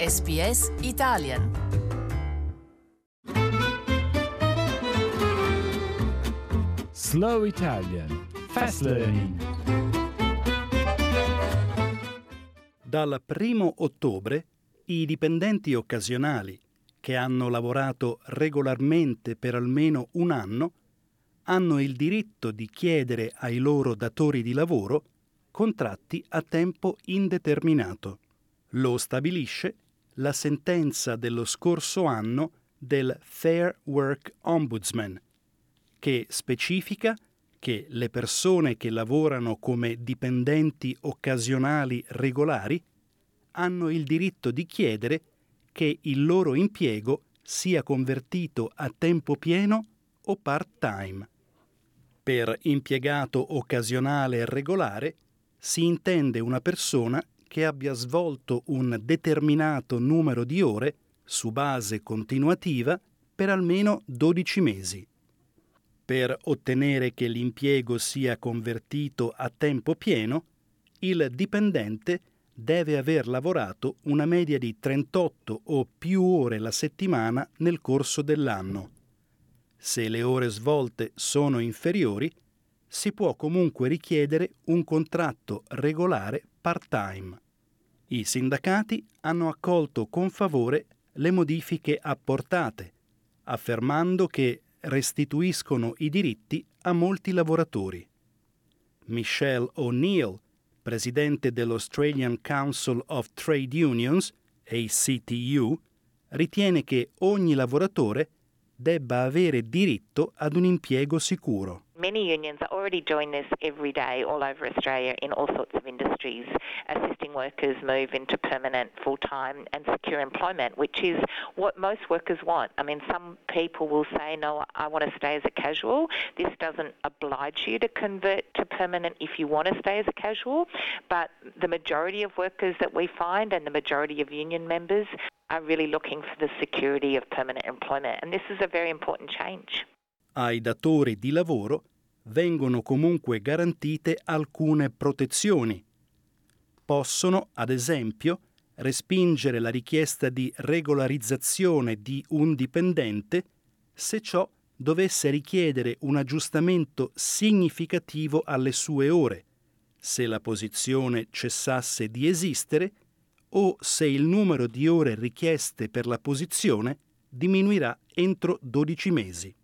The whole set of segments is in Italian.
SBS Italian. Slow Italian Fast Learning. Dal 1 ottobre i dipendenti occasionali che hanno lavorato regolarmente per almeno un anno hanno il diritto di chiedere ai loro datori di lavoro contratti a tempo indeterminato. Lo stabilisce la sentenza dello scorso anno del Fair Work Ombudsman, che specifica che le persone che lavorano come dipendenti occasionali regolari hanno il diritto di chiedere che il loro impiego sia convertito a tempo pieno o part-time. Per impiegato occasionale regolare si intende una persona che abbia svolto un determinato numero di ore su base continuativa per almeno 12 mesi. Per ottenere che l'impiego sia convertito a tempo pieno, il dipendente deve aver lavorato una media di 38 o più ore la settimana nel corso dell'anno. Se le ore svolte sono inferiori, si può comunque richiedere un contratto regolare part-time. I sindacati hanno accolto con favore le modifiche apportate, affermando che restituiscono i diritti a molti lavoratori. Michelle O'Neill, presidente dell'Australian Council of Trade Unions, ACTU, ritiene che ogni lavoratore debba avere diritto ad un impiego sicuro. Many unions are already doing this every day all over Australia in all sorts of industries, assisting workers move into permanent, full time, and secure employment, which is what most workers want. I mean, some people will say, No, I want to stay as a casual. This doesn't oblige you to convert to permanent if you want to stay as a casual, but the majority of workers that we find and the majority of union members are really looking for the security of permanent employment, and this is a very important change. Ai datori di lavoro vengono comunque garantite alcune protezioni. Possono, ad esempio, respingere la richiesta di regolarizzazione di un dipendente se ciò dovesse richiedere un aggiustamento significativo alle sue ore, se la posizione cessasse di esistere o se il numero di ore richieste per la posizione diminuirà entro 12 mesi.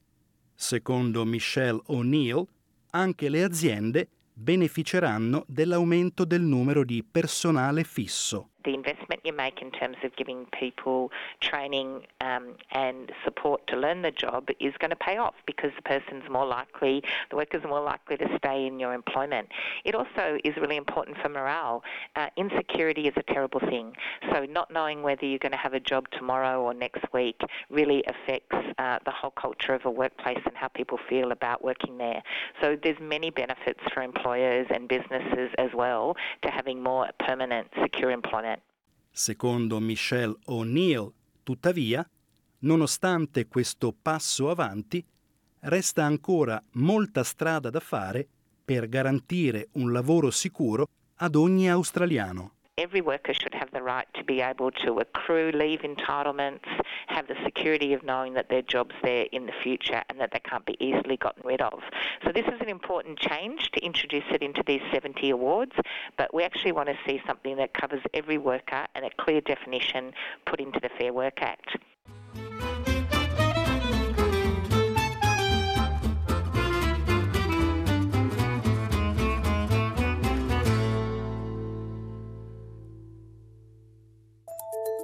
Secondo Michelle O'Neill, anche le aziende beneficeranno dell'aumento del numero di personale fisso. The investment you make in terms of giving people training um, and support to learn the job is going to pay off because the person's more likely, the workers more likely to stay in your employment. It also is really important for morale. Uh, insecurity is a terrible thing. So not knowing whether you're going to have a job tomorrow or next week really affects uh, the whole culture of a workplace and how people feel about working there. So there's many benefits for employers and businesses as well to having more permanent, secure employment. Secondo Michelle O'Neill, tuttavia, nonostante questo passo avanti, resta ancora molta strada da fare per garantire un lavoro sicuro ad ogni australiano. Every worker should have the right to be able to accrue leave entitlements, have the security of knowing that their job's there in the future and that they can't be easily gotten rid of. So this is an important change to introduce it into these 70 awards, but we actually want to see something that covers every worker and a clear definition put into the Fair Work Act.